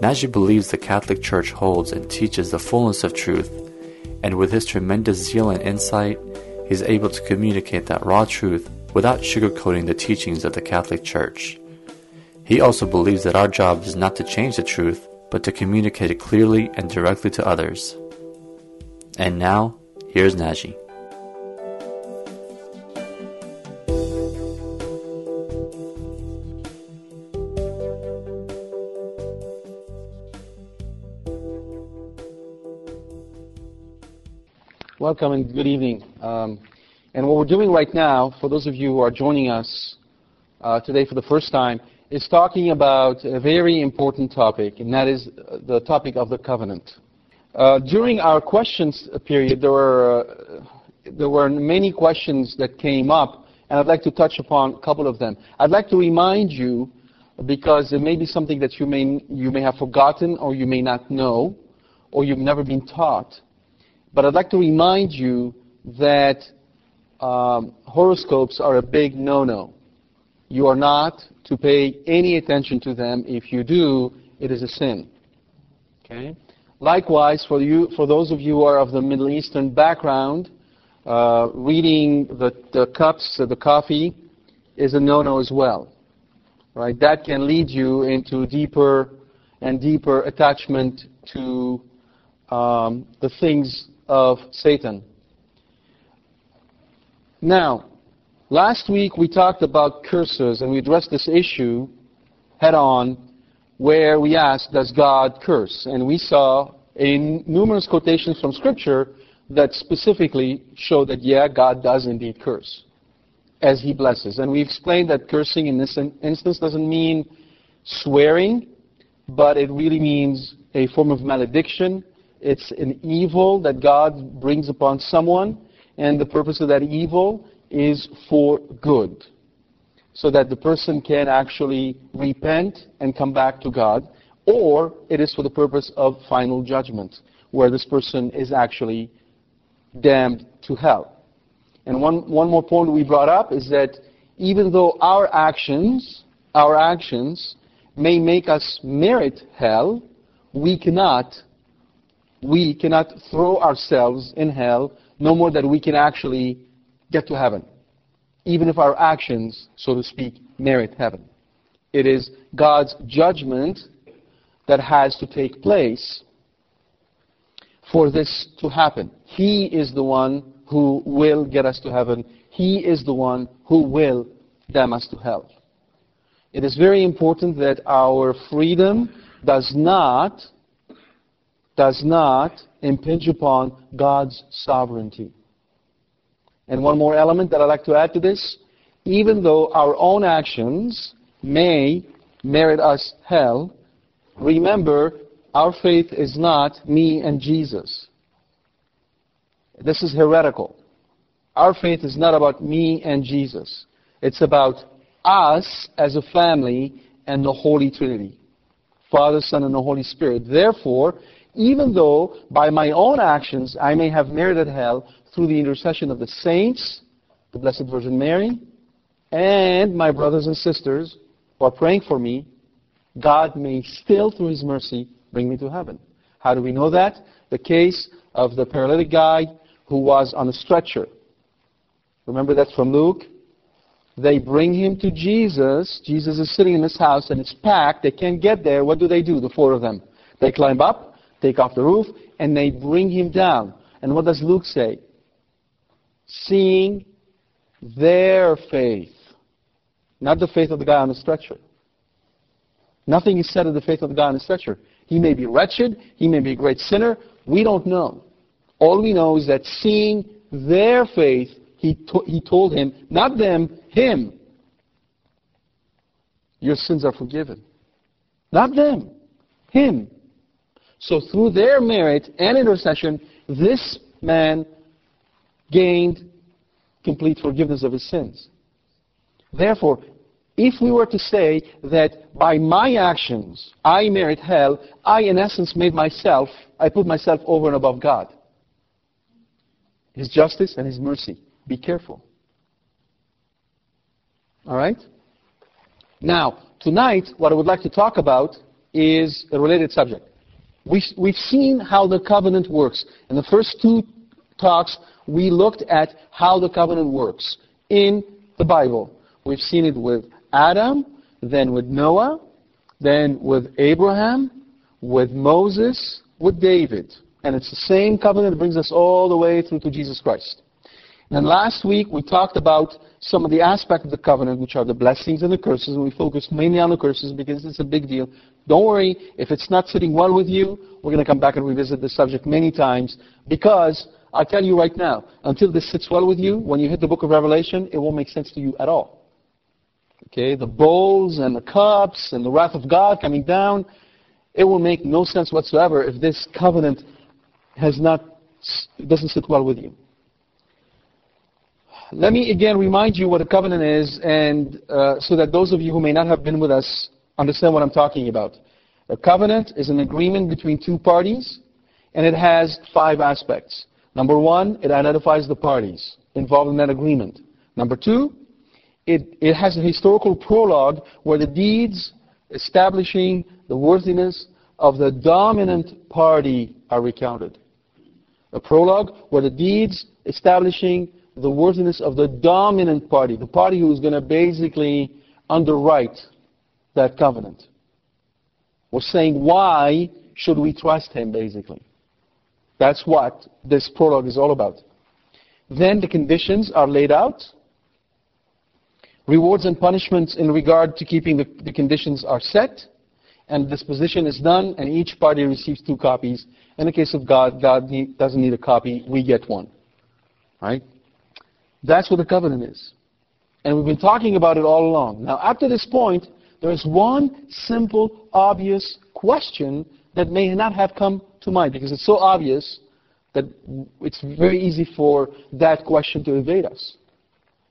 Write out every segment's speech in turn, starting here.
Najib believes the Catholic Church holds and teaches the fullness of truth, and with his tremendous zeal and insight, he is able to communicate that raw truth without sugarcoating the teachings of the Catholic Church. He also believes that our job is not to change the truth, but to communicate it clearly and directly to others. And now, here's Naji. Welcome and good evening. Um, and what we're doing right now, for those of you who are joining us uh, today for the first time, is talking about a very important topic, and that is the topic of the covenant. Uh, during our questions period, there were, uh, there were many questions that came up, and I'd like to touch upon a couple of them. I'd like to remind you, because it may be something that you may, you may have forgotten or you may not know, or you've never been taught. But I'd like to remind you that um, horoscopes are a big no-no. You are not to pay any attention to them. If you do, it is a sin. Okay. Likewise, for you, for those of you who are of the Middle Eastern background, uh, reading the, the cups, the coffee, is a no-no as well. Right. That can lead you into deeper and deeper attachment to um, the things of Satan. Now, last week we talked about curses and we addressed this issue head on where we asked, does God curse? And we saw in numerous quotations from Scripture that specifically show that, yeah, God does indeed curse as He blesses. And we explained that cursing in this instance doesn't mean swearing, but it really means a form of malediction. It's an evil that God brings upon someone and the purpose of that evil is for good. So that the person can actually repent and come back to God, or it is for the purpose of final judgment, where this person is actually damned to hell. And one, one more point we brought up is that even though our actions, our actions may make us merit hell, we cannot, we cannot throw ourselves in hell no more than we can actually get to heaven, even if our actions, so to speak, merit heaven. It is God's judgment that has to take place for this to happen. He is the one who will get us to heaven. He is the one who will damn us to hell. It is very important that our freedom does not does not impinge upon God's sovereignty. And one more element that I'd like to add to this, even though our own actions may merit us hell, remember our faith is not me and Jesus. This is heretical. Our faith is not about me and Jesus. It's about us as a family and the Holy Trinity. Father, Son, and the Holy Spirit. Therefore, even though by my own actions I may have merited hell through the intercession of the saints, the Blessed Virgin Mary, and my brothers and sisters who are praying for me, God may still, through His mercy, bring me to heaven. How do we know that? The case of the paralytic guy who was on a stretcher. Remember that from Luke? They bring him to Jesus. Jesus is sitting in his house and it's packed. They can't get there. What do they do, the four of them? They climb up, take off the roof, and they bring him down. And what does Luke say? Seeing their faith, not the faith of the guy on the stretcher. Nothing is said of the faith of the guy on the stretcher. He may be wretched, he may be a great sinner, we don't know. All we know is that seeing their faith, he, to- he told him, not them, him, your sins are forgiven. Not them. Him. So through their merit and intercession, this man gained complete forgiveness of his sins. Therefore, if we were to say that by my actions I merit hell, I in essence made myself, I put myself over and above God. His justice and His mercy. Be careful. All right? Now, tonight, what I would like to talk about is a related subject. We, we've seen how the covenant works. In the first two talks, we looked at how the covenant works in the Bible. We've seen it with Adam, then with Noah, then with Abraham, with Moses, with David. And it's the same covenant that brings us all the way through to Jesus Christ. And last week we talked about some of the aspects of the covenant, which are the blessings and the curses, and we focused mainly on the curses because it's a big deal. Don't worry, if it's not sitting well with you, we're going to come back and revisit the subject many times because I tell you right now, until this sits well with you, when you hit the book of Revelation, it won't make sense to you at all. Okay, the bowls and the cups and the wrath of God coming down, it will make no sense whatsoever if this covenant has not doesn't sit well with you. Let me again remind you what a covenant is, and uh, so that those of you who may not have been with us understand what I'm talking about. A covenant is an agreement between two parties, and it has five aspects. Number one, it identifies the parties involved in that agreement. Number two, it, it has a historical prologue where the deeds establishing the worthiness of the dominant party are recounted. A prologue where the deeds establishing the worthiness of the dominant party, the party who is going to basically underwrite that covenant. We're saying why should we trust him, basically. That's what this prologue is all about. Then the conditions are laid out. Rewards and punishments in regard to keeping the, the conditions are set. And disposition is done, and each party receives two copies. In the case of God, God need, doesn't need a copy. We get one. Right? That's what the covenant is. And we've been talking about it all along. Now, up to this point, there is one simple, obvious question that may not have come to mind because it's so obvious that it's very easy for that question to evade us.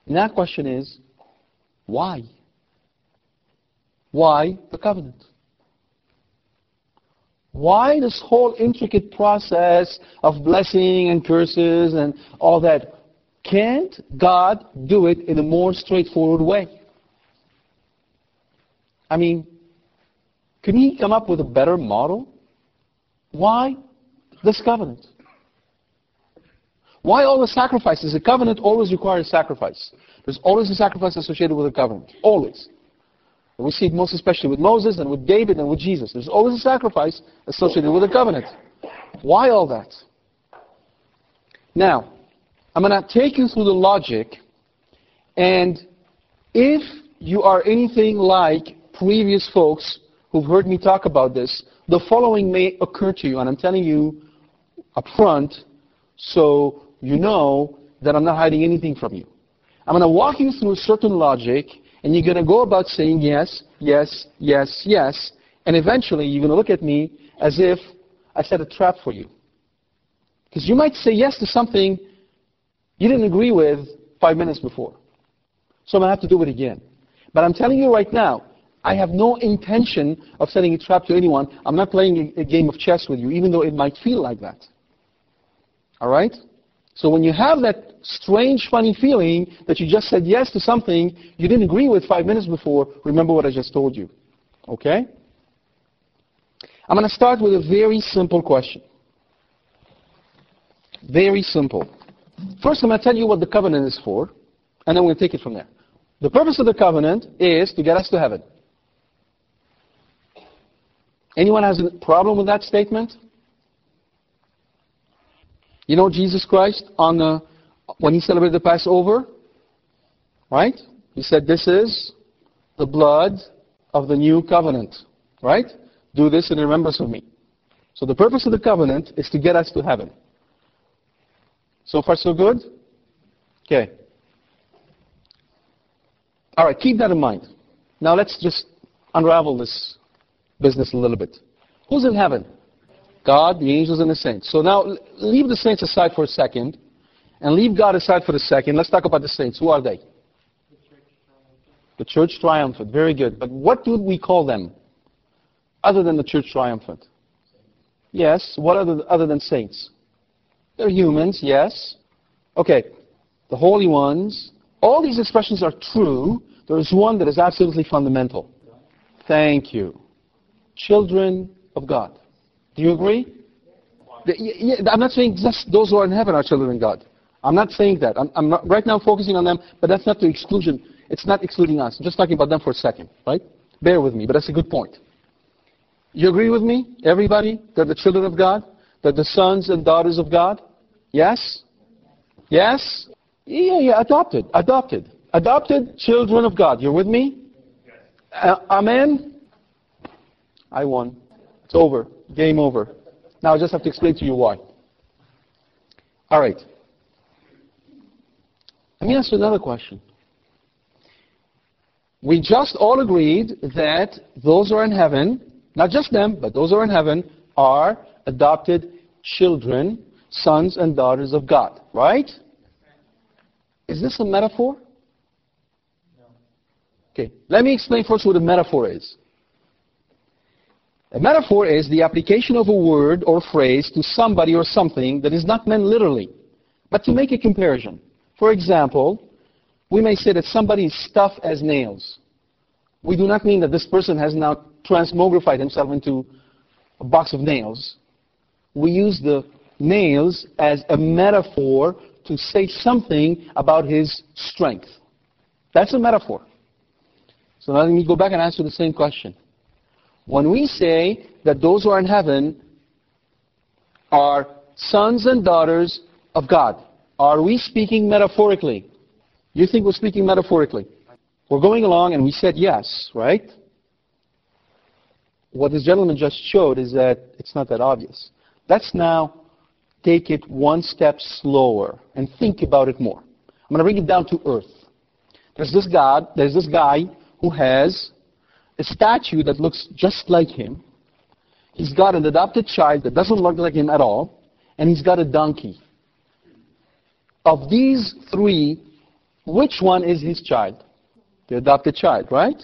And that question is, why? Why the covenant? Why this whole intricate process of blessing and curses and all that? Can't God do it in a more straightforward way? I mean, can He come up with a better model? Why this covenant? Why all the sacrifices? A covenant always requires sacrifice. There's always a sacrifice associated with a covenant. Always. And we see it most especially with Moses and with David and with Jesus. There's always a sacrifice associated with a covenant. Why all that? Now, I'm going to take you through the logic, and if you are anything like previous folks who've heard me talk about this, the following may occur to you, and I'm telling you up front so you know that I'm not hiding anything from you. I'm going to walk you through a certain logic, and you're going to go about saying yes, yes, yes, yes, and eventually you're going to look at me as if I set a trap for you. Because you might say yes to something you didn't agree with five minutes before. So I'm going to have to do it again. But I'm telling you right now, I have no intention of setting a trap to anyone. I'm not playing a, a game of chess with you, even though it might feel like that. All right? So when you have that strange, funny feeling that you just said yes to something you didn't agree with five minutes before, remember what I just told you. Okay? I'm going to start with a very simple question. Very simple. First, I'm going to tell you what the covenant is for, and then we'll take it from there. The purpose of the covenant is to get us to heaven. Anyone has a problem with that statement? You know Jesus Christ on the, when he celebrated the Passover, right? He said, "This is the blood of the new covenant." Right? Do this in remembrance of me. So the purpose of the covenant is to get us to heaven. So far, so good. Okay. All right. Keep that in mind. Now let's just unravel this business a little bit. Who's in heaven? God, the angels, and the saints. So now leave the saints aside for a second, and leave God aside for a second. Let's talk about the saints. Who are they? The church triumphant. Very good. But what do we call them other than the church triumphant? Yes. What other, other than saints? They're humans, yes. Okay. The holy ones. All these expressions are true. There is one that is absolutely fundamental. Thank you. Children of God. Do you agree? I'm not saying just those who are in heaven are children of God. I'm not saying that. I'm, I'm not, right now focusing on them, but that's not the exclusion. It's not excluding us. I'm just talking about them for a second, right? Bear with me, but that's a good point. You agree with me, everybody, that the children of God, that the sons and daughters of God? Yes? Yes? Yeah, yeah, adopted, adopted. Adopted children of God. You're with me? Uh, amen? I won. It's over. Game over. Now I just have to explain to you why. All right. Let me ask you another question. We just all agreed that those who are in heaven, not just them, but those who are in heaven, are adopted children, sons and daughters of God, right? Is this a metaphor? No. Okay, let me explain first what a metaphor is. A metaphor is the application of a word or phrase to somebody or something that is not meant literally, but to make a comparison. For example, we may say that somebody is tough as nails. We do not mean that this person has now transmogrified himself into a box of nails. We use the nails as a metaphor to say something about his strength. That's a metaphor. So now let me go back and answer the same question. When we say that those who are in heaven are sons and daughters of God, are we speaking metaphorically? You think we're speaking metaphorically? We're going along and we said yes, right? What this gentleman just showed is that it's not that obvious. Let's now take it one step slower and think about it more. I'm going to bring it down to earth. There's this God, there's this guy who has a statue that looks just like him. He's got an adopted child that doesn't look like him at all, and he's got a donkey. Of these three, which one is his child? The adopted child, right?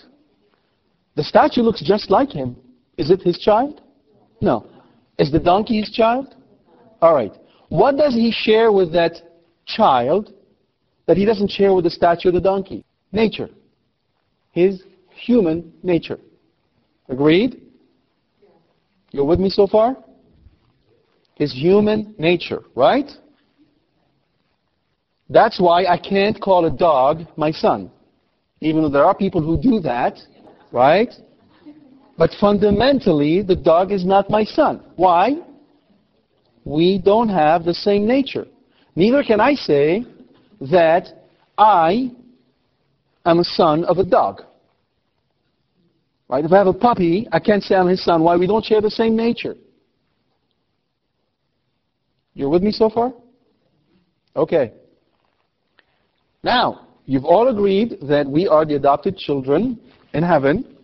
The statue looks just like him. Is it his child? No. Is the donkey his child? All right. What does he share with that child that he doesn't share with the statue of the donkey? Nature. His human nature. Agreed? You're with me so far? His human nature, right? That's why I can't call a dog my son. Even though there are people who do that, right? But fundamentally, the dog is not my son. Why? We don't have the same nature. Neither can I say that I am a son of a dog. Right? If I have a puppy, I can't say I'm his son. Why? We don't share the same nature. You're with me so far? Okay. Now, you've all agreed that we are the adopted children in heaven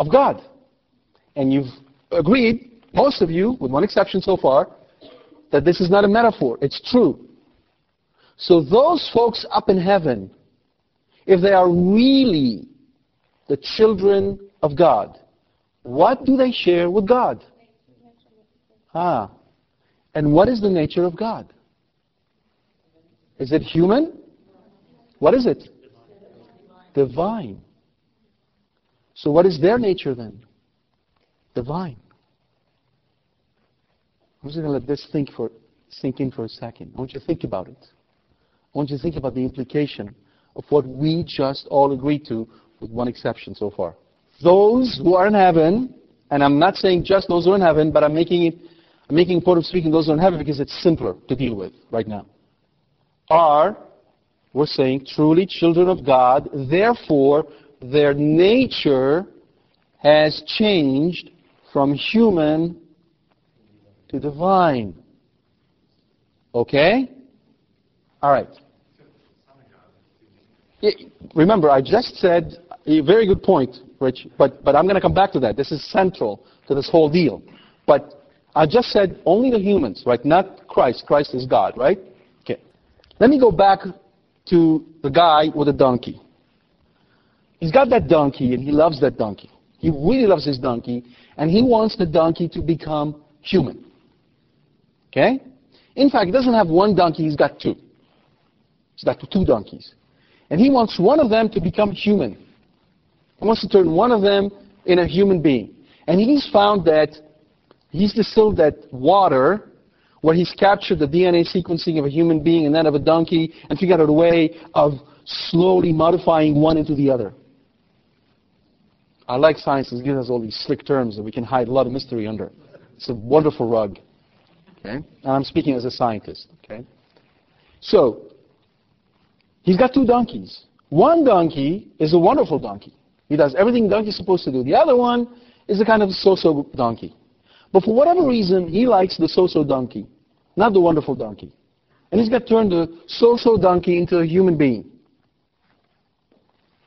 of God. And you've agreed, most of you, with one exception so far, that this is not a metaphor. It's true. So those folks up in heaven, if they are really the children of God, what do they share with God? Ah. And what is the nature of God? Is it human? What is it? Divine. So what is their nature then? Divine. I'm just going to let this think for, sink in for a second. I want you to think about it. I want you to think about the implication of what we just all agreed to, with one exception so far. Those who are in heaven, and I'm not saying just those who are in heaven, but I'm making it, I'm making point of speaking those who are in heaven because it's simpler to deal with right now, are we're saying truly children of God. Therefore, their nature has changed from human to divine. Okay? All right. Remember, I just said a very good point. But, but I'm going to come back to that. This is central to this whole deal. But I just said only the humans, right? Not Christ. Christ is God, right? Okay. Let me go back to the guy with the donkey. He's got that donkey and he loves that donkey. He really loves his donkey and he wants the donkey to become human. Okay? In fact, he doesn't have one donkey, he's got two. He's got two donkeys. And he wants one of them to become human. He wants to turn one of them in a human being. And he's found that he's distilled that water where he's captured the DNA sequencing of a human being and that of a donkey and figured out a way of slowly modifying one into the other. I like science. It gives us all these slick terms that we can hide a lot of mystery under. It's a wonderful rug. Okay? And I'm speaking as a scientist. Okay? So, he's got two donkeys. One donkey is a wonderful donkey. He does everything donkey's supposed to do. The other one is a kind of so-so donkey. But for whatever reason, he likes the so-so donkey, not the wonderful donkey. And he's got turned the so-so donkey into a human being.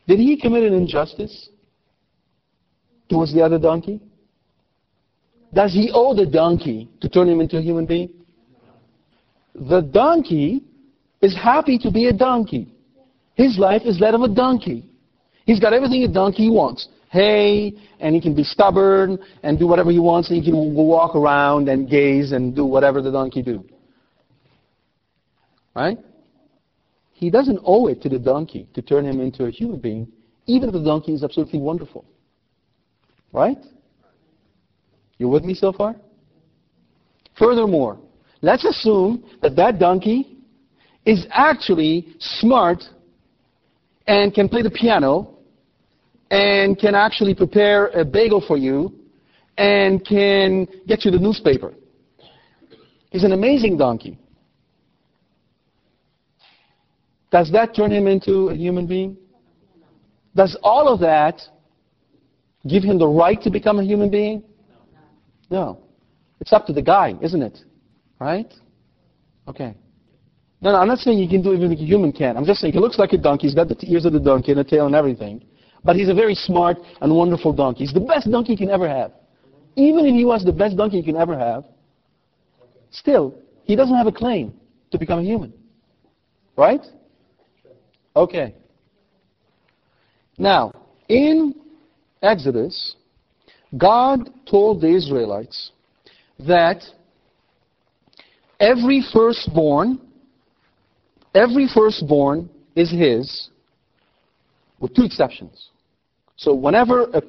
Did he commit an injustice towards the other donkey? Does he owe the donkey to turn him into a human being? The donkey is happy to be a donkey. His life is that of a donkey. He's got everything a donkey wants hay, and he can be stubborn and do whatever he wants, and he can walk around and gaze and do whatever the donkey do. Right? He doesn't owe it to the donkey to turn him into a human being, even if the donkey is absolutely wonderful. Right? You with me so far? Furthermore, let's assume that that donkey is actually smart and can play the piano and can actually prepare a bagel for you and can get you the newspaper. He's an amazing donkey. Does that turn him into a human being? Does all of that give him the right to become a human being? No. It's up to the guy, isn't it? Right? Okay. No, no, I'm not saying you can do even like a human can. I'm just saying he looks like a donkey. He's got the ears of the donkey and the tail and everything. But he's a very smart and wonderful donkey. He's the best donkey you can ever have. Even if he was the best donkey you can ever have, still, he doesn't have a claim to become a human. Right? Okay. Now, in Exodus, God told the Israelites that every firstborn, every firstborn is his, with two exceptions. So whenever a,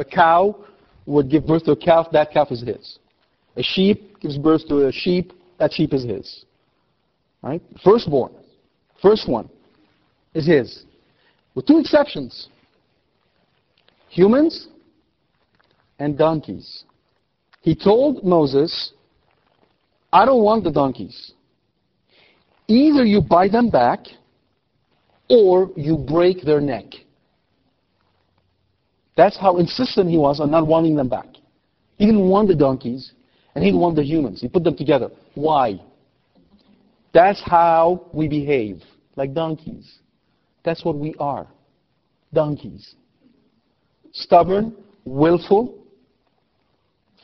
a cow would give birth to a calf, that calf is his. A sheep gives birth to a sheep, that sheep is his. Right? Firstborn, first one, is his. With two exceptions. Humans and donkeys. He told Moses, I don't want the donkeys. Either you buy them back or you break their neck. That's how insistent he was on not wanting them back. He didn't want the donkeys, and he didn't want the humans. He put them together. Why? That's how we behave, like donkeys. That's what we are. Donkeys. Stubborn, willful,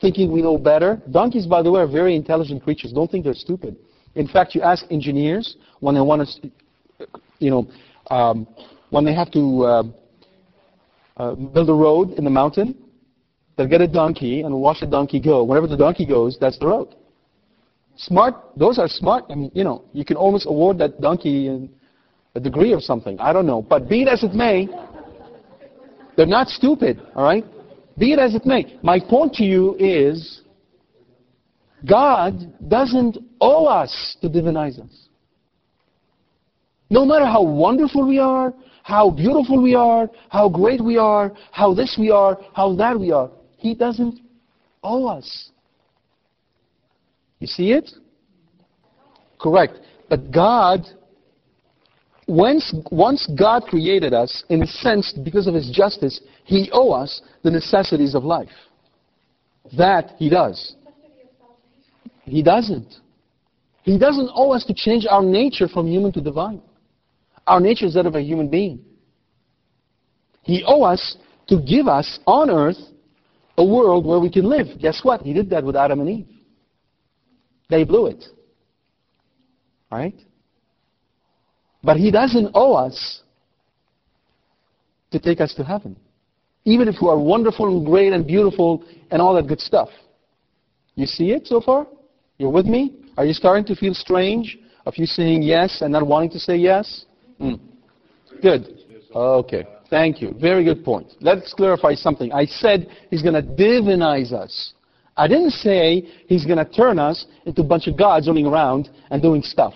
thinking we know better. Donkeys, by the way, are very intelligent creatures. Don't think they're stupid. In fact, you ask engineers when they want to, you know, um, when they have to uh, uh, build a road in the mountain, they'll get a donkey and watch the donkey go. Wherever the donkey goes, that's the road. Smart, those are smart. I mean, you know, you can almost award that donkey a degree or something. I don't know. But be it as it may, they're not stupid, all right? Be it as it may. My point to you is God doesn't owe us to divinize us. No matter how wonderful we are, how beautiful we are, how great we are, how this we are, how that we are. He doesn't owe us. You see it? Correct. But God, once, once God created us, in a sense, because of His justice, He owes us the necessities of life. That He does. He doesn't. He doesn't owe us to change our nature from human to divine. Our nature is that of a human being. He owes us to give us on earth a world where we can live. Guess what? He did that with Adam and Eve. They blew it. Right? But he doesn't owe us to take us to heaven. Even if we are wonderful and great and beautiful and all that good stuff. You see it so far? You're with me? Are you starting to feel strange of you saying yes and not wanting to say yes? Mm. Good. Okay. Thank you. Very good point. Let's clarify something. I said he's going to divinize us. I didn't say he's going to turn us into a bunch of gods running around and doing stuff.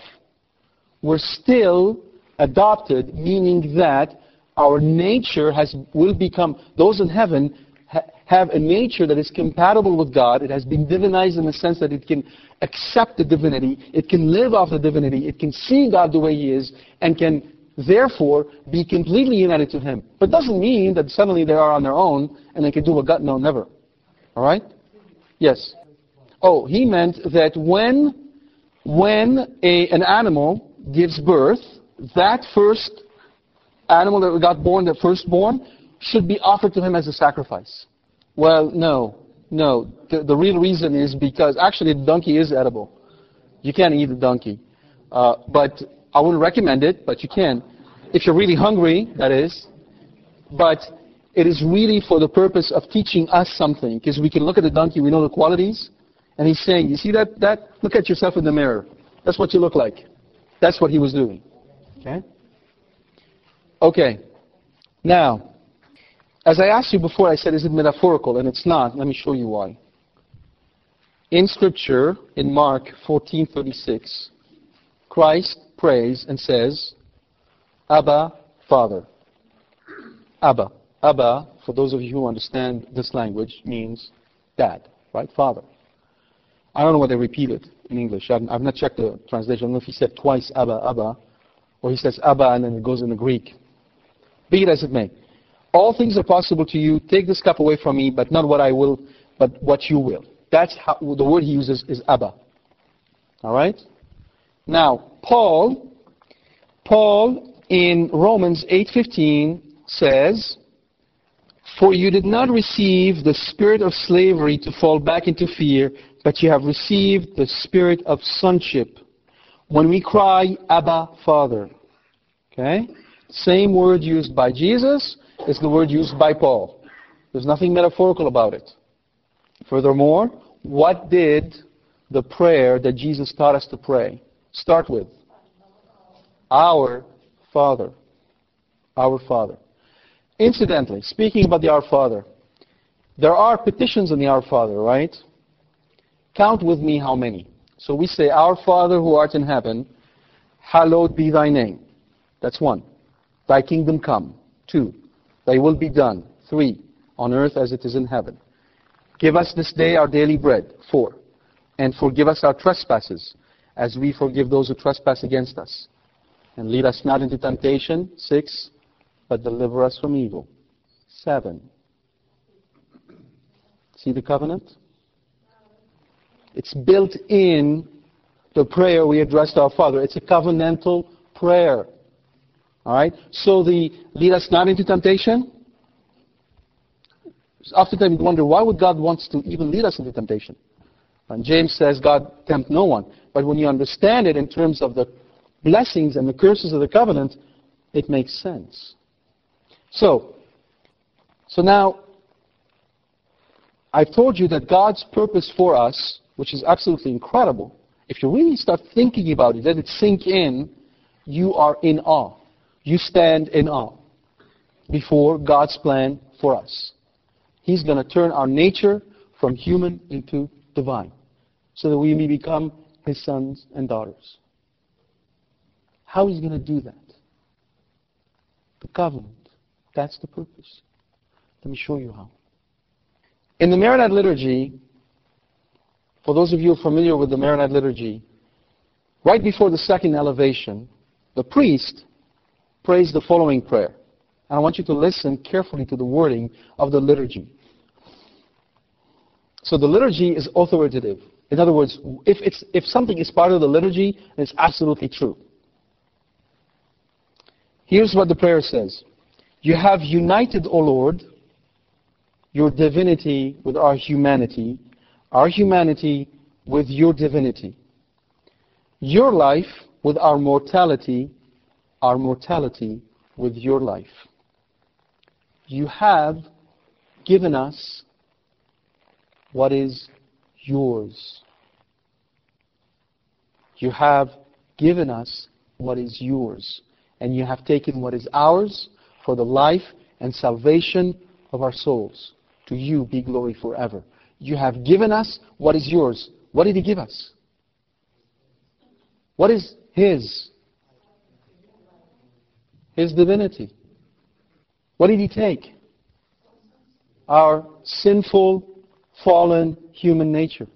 We're still adopted, meaning that our nature has, will become, those in heaven have a nature that is compatible with God. It has been divinized in the sense that it can accept the divinity, it can live off the divinity, it can see God the way He is, and can therefore be completely united to Him. But doesn't mean that suddenly they are on their own and they can do what God, no, never. All right? Yes. Oh, he meant that when, when a, an animal gives birth, that first animal that got born, the firstborn, should be offered to him as a sacrifice. Well, no, no. The, the real reason is because actually the donkey is edible. You can't eat the donkey. Uh, but I wouldn't recommend it, but you can. If you're really hungry, that is. But it is really for the purpose of teaching us something. Because we can look at the donkey, we know the qualities. And he's saying, you see that, that? Look at yourself in the mirror. That's what you look like. That's what he was doing. Okay? Okay. Now, as I asked you before, I said, is it metaphorical? And it's not. Let me show you why. In Scripture, in Mark 14:36, Christ prays and says, Abba, Father. Abba. Abba, for those of you who understand this language, means dad, right? Father. I don't know what they repeat it in English. I've, I've not checked the translation. I don't know if he said twice Abba, Abba, or he says Abba and then it goes in the Greek. Be it as it may. All things are possible to you. Take this cup away from me, but not what I will, but what you will. That's how the word he uses is Abba. All right? Now, Paul, Paul in Romans 8:15 says, "For you did not receive the spirit of slavery to fall back into fear, but you have received the spirit of sonship, when we cry, Abba, Father." Okay? Same word used by Jesus is the word used by Paul. There's nothing metaphorical about it. Furthermore, what did the prayer that Jesus taught us to pray start with? Our Father. Our Father. Incidentally, speaking about the Our Father, there are petitions in the Our Father, right? Count with me how many. So we say, Our Father who art in heaven, hallowed be thy name. That's one. Thy kingdom come. Two. Thy will be done. Three. On earth as it is in heaven. Give us this day our daily bread. Four. And forgive us our trespasses, as we forgive those who trespass against us. And lead us not into temptation. Six. But deliver us from evil. Seven. See the covenant? It's built in the prayer we address to our Father. It's a covenantal prayer. All right? So the lead us not into temptation. Oftentimes we wonder why would God want to even lead us into temptation? And James says God tempt no one. But when you understand it in terms of the blessings and the curses of the covenant, it makes sense. So, so now I've told you that God's purpose for us, which is absolutely incredible, if you really start thinking about it, let it sink in, you are in awe you stand in awe before God's plan for us. He's going to turn our nature from human into divine so that we may become his sons and daughters. How is he going to do that? The covenant. That's the purpose. Let me show you how. In the Maronite liturgy, for those of you familiar with the Maronite liturgy, right before the second elevation, the priest prays the following prayer. And I want you to listen carefully to the wording of the liturgy. So the liturgy is authoritative. In other words, if, it's, if something is part of the liturgy, it's absolutely true. Here's what the prayer says. You have united, O Lord, your divinity with our humanity, our humanity with your divinity, your life with our mortality, our mortality with your life. You have given us what is yours. You have given us what is yours. And you have taken what is ours for the life and salvation of our souls. To you be glory forever. You have given us what is yours. What did He give us? What is His? His divinity. What did He take? Our sinful, fallen human nature.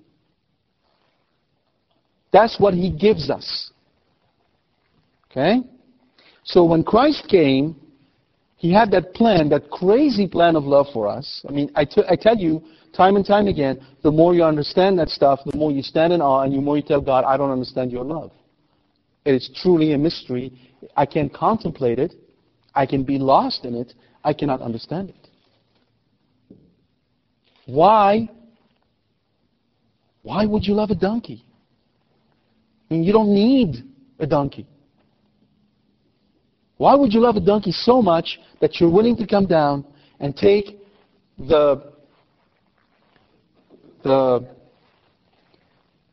That's what He gives us. Okay? So when Christ came, He had that plan, that crazy plan of love for us. I mean, I, t- I tell you time and time again, the more you understand that stuff, the more you stand in awe and the more you tell God, I don't understand your love. It is truly a mystery. I can't contemplate it. I can be lost in it. I cannot understand it. Why? Why would you love a donkey? I mean, you don't need a donkey. Why would you love a donkey so much that you're willing to come down and take the the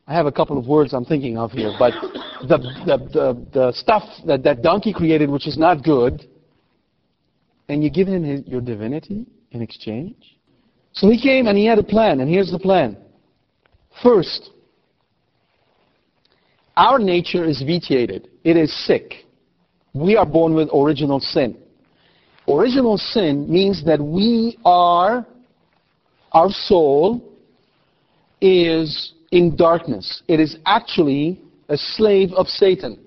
I have a couple of words I'm thinking of here, but the, the, the, the stuff that that donkey created, which is not good, and you give him his, your divinity in exchange? So he came and he had a plan, and here's the plan. First, our nature is vitiated. It is sick. We are born with original sin. Original sin means that we are, our soul is in darkness. It is actually a slave of Satan.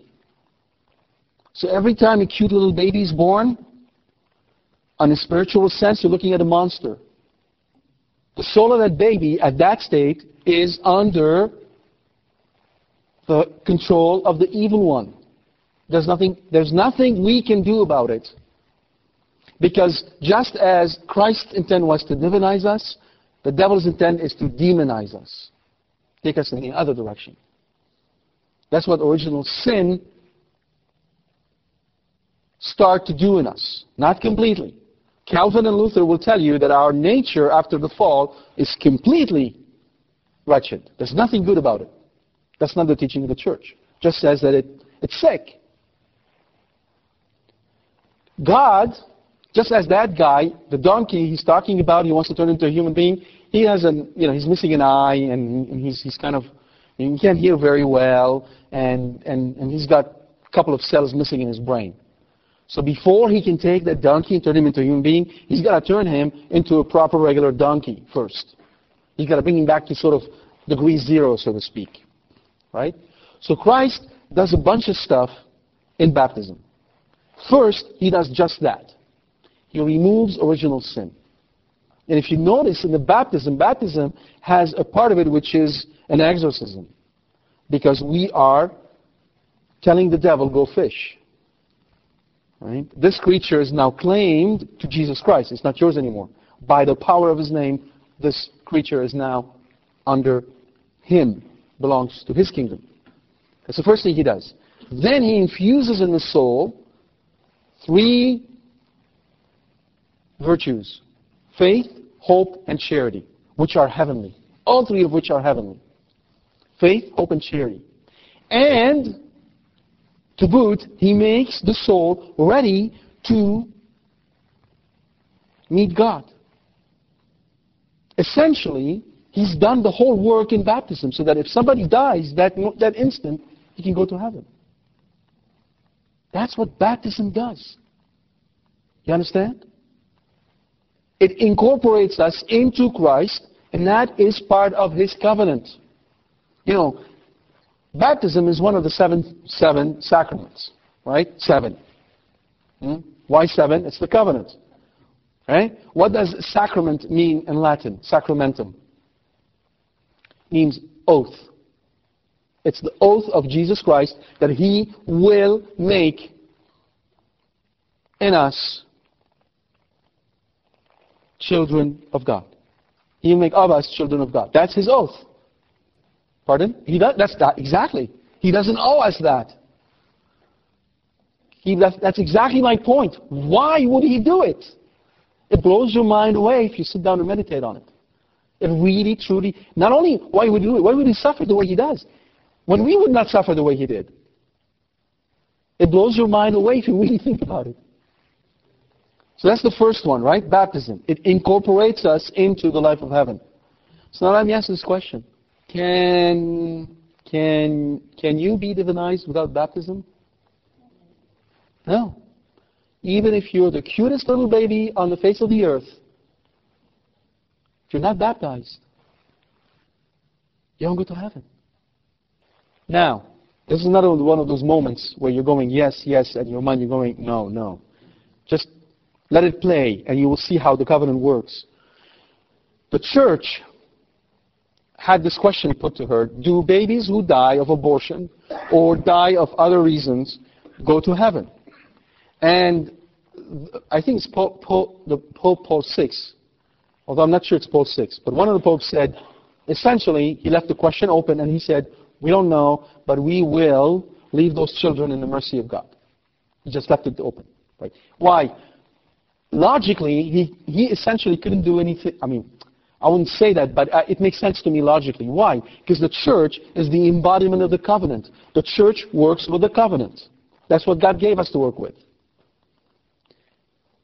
So every time a cute little baby is born, on a spiritual sense, you're looking at a monster. The soul of that baby at that state is under the control of the evil one. There's nothing, there's nothing we can do about it. Because just as Christ's intent was to divinize us, the devil's intent is to demonize us, take us in the other direction. That's what original sin start to do in us. Not completely. Calvin and Luther will tell you that our nature after the fall is completely wretched. There's nothing good about it. That's not the teaching of the church. Just says that it, it's sick. God, just as that guy, the donkey he's talking about, he wants to turn into a human being, he has an, you know, he's missing an eye and, and he's, he's kind of, he can't hear very well and, and, and he's got a couple of cells missing in his brain. So before he can take that donkey and turn him into a human being, he's got to turn him into a proper regular donkey first. He's got to bring him back to sort of degree zero, so to speak. Right? So Christ does a bunch of stuff in baptism. First, he does just that. He removes original sin. And if you notice in the baptism, baptism has a part of it which is an exorcism. Because we are telling the devil, go fish. Right? This creature is now claimed to Jesus Christ. It's not yours anymore. By the power of his name, this creature is now under him, belongs to his kingdom. That's the first thing he does. Then he infuses in the soul three virtues faith, hope, and charity, which are heavenly. All three of which are heavenly faith, hope, and charity. And to boot, he makes the soul ready to meet God. Essentially, he's done the whole work in baptism so that if somebody dies that, that instant, he can go to heaven. That's what baptism does. You understand? It incorporates us into Christ, and that is part of His covenant. You know, baptism is one of the seven, seven sacraments, right? Seven. Hmm? Why seven? It's the covenant. Right? What does sacrament mean in Latin? Sacramentum. Means oath. It's the oath of Jesus Christ that He will make in us children of God. He will make of us children of God. That's his oath. Pardon? He does, that's that, exactly. He doesn't owe us that. He, that's, that's exactly my point. Why would he do it? It blows your mind away if you sit down and meditate on it. It really, truly, not only why would he do it, why would he suffer the way he does? When we would not suffer the way he did. It blows your mind away if you really think about it. So that's the first one, right? Baptism. It incorporates us into the life of heaven. So now let me ask this question. Can, can, can you be divinized without baptism? No. Even if you're the cutest little baby on the face of the earth, if you're not baptized, you don't go to heaven. Now, this is another one of those moments where you're going yes, yes, and your mind you're going no, no. Just let it play, and you will see how the covenant works. The church had this question put to her Do babies who die of abortion or die of other reasons go to heaven? And I think it's Pope, Pope, the Pope Paul VI, although I'm not sure it's Paul VI, but one of the popes said, essentially, he left the question open and he said, we don't know, but we will leave those children in the mercy of God. He just left it open. Right? Why? Logically, he, he essentially couldn't do anything. I mean, I wouldn't say that, but uh, it makes sense to me logically. Why? Because the church is the embodiment of the covenant. The church works with the covenant. That's what God gave us to work with.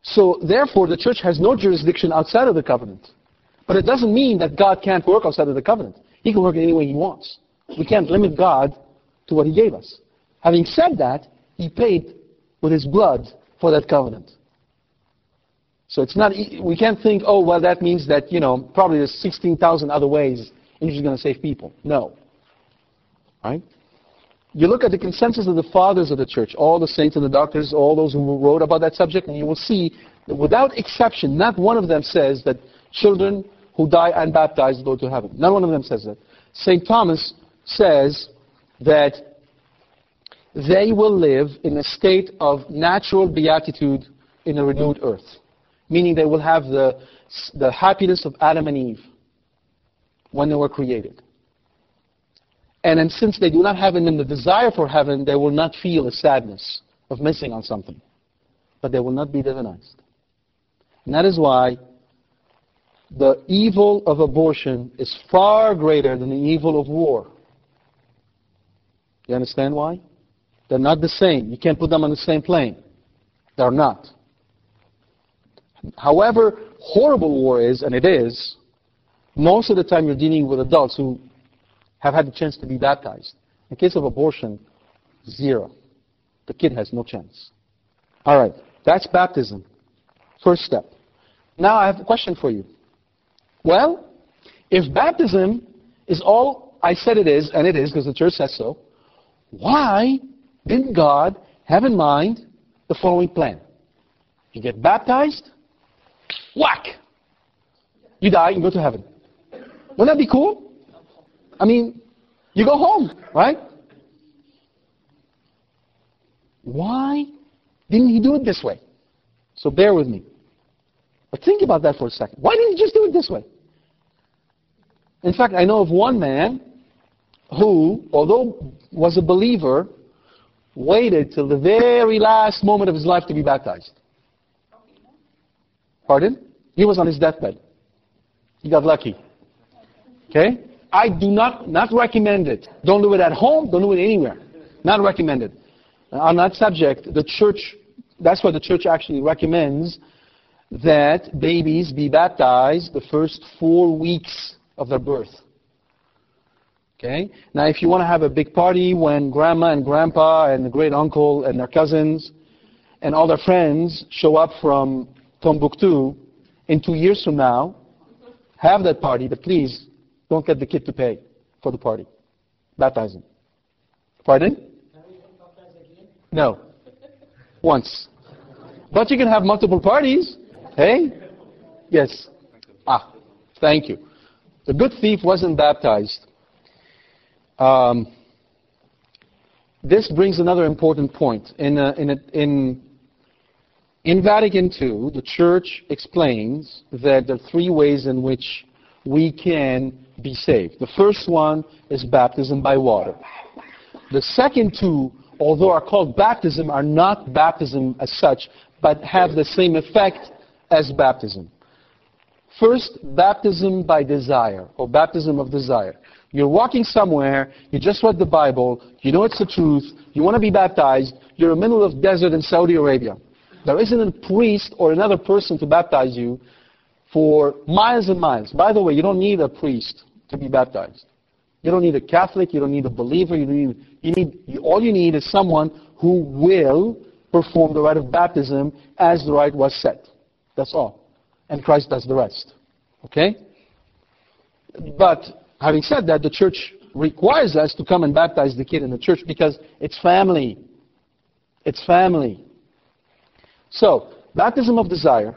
So therefore, the church has no jurisdiction outside of the covenant. But it doesn't mean that God can't work outside of the covenant. He can work in any way he wants. We can't limit God to what he gave us. Having said that, he paid with his blood for that covenant. So it's not, we can't think, oh, well, that means that, you know, probably there's 16,000 other ways and he's going to save people. No. Right? You look at the consensus of the fathers of the church, all the saints and the doctors, all those who wrote about that subject, and you will see that without exception, not one of them says that children who die unbaptized go to heaven. Not one of them says that. St. Thomas says that they will live in a state of natural beatitude in a renewed earth, meaning they will have the, the happiness of Adam and Eve when they were created. And since they do not have in them the desire for heaven, they will not feel a sadness of missing on something. But they will not be divinized. And that is why the evil of abortion is far greater than the evil of war. You understand why? They're not the same. You can't put them on the same plane. They're not. However horrible war is, and it is, most of the time you're dealing with adults who have had the chance to be baptized. In case of abortion, zero. The kid has no chance. All right, that's baptism. First step. Now I have a question for you. Well, if baptism is all I said it is, and it is because the church says so, why didn't God have in mind the following plan? You get baptized, whack! You die and go to heaven. Wouldn't that be cool? I mean, you go home, right? Why didn't he do it this way? So bear with me. But think about that for a second. Why didn't he just do it this way? In fact, I know of one man who, although was a believer, waited till the very last moment of his life to be baptized. Pardon? He was on his deathbed. He got lucky. Okay? I do not, not recommend it. Don't do it at home. Don't do it anywhere. Not recommended. Uh, on that subject, the church, that's what the church actually recommends that babies be baptized the first four weeks of their birth. Okay? Now, if you want to have a big party when grandma and grandpa and the great uncle and their cousins and all their friends show up from Timbuktu in two years from now, have that party, but please don't get the kid to pay for the party. Baptize him. Pardon? No. Once. But you can have multiple parties. Hey? Yes. Ah, thank you. The good thief wasn't baptized. Um, this brings another important point. In, uh, in, a, in, in Vatican II, the Church explains that there are three ways in which we can be saved. The first one is baptism by water. The second two, although are called baptism, are not baptism as such, but have the same effect as baptism. First, baptism by desire, or baptism of desire. You're walking somewhere, you just read the Bible, you know it's the truth, you want to be baptized, you're in the middle of desert in Saudi Arabia. There isn't a priest or another person to baptize you for miles and miles. By the way, you don't need a priest to be baptized. You don't need a Catholic, you don't need a believer, you need, you need all you need is someone who will perform the rite of baptism as the rite was set. That's all. And Christ does the rest. Okay? But having said that, the church requires us to come and baptize the kid in the church because it's family. It's family. So, baptism of desire,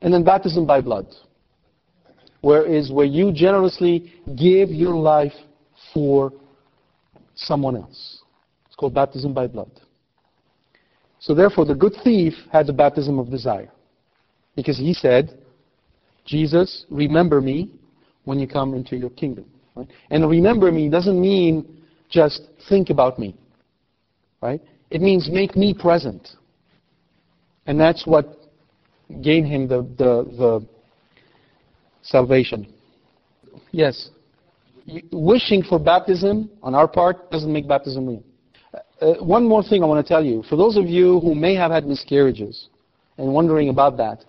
and then baptism by blood, where is where you generously give your life for someone else. It's called baptism by blood. So therefore, the good thief had the baptism of desire, because he said, "Jesus, remember me when you come into your kingdom." Right? And remember me doesn't mean just think about me, right? It means make me present. And that's what gained him the, the, the salvation. Yes. Wishing for baptism on our part doesn't make baptism real. Uh, one more thing I want to tell you. For those of you who may have had miscarriages and wondering about that,